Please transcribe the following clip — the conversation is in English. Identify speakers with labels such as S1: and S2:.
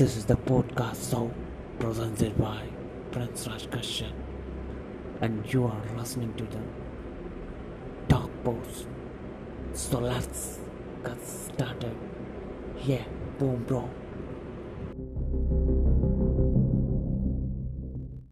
S1: This is the podcast show presented by Prince Raj Kashyap, and you are listening to the Talk Post. So let's get started. Yeah, boom, bro.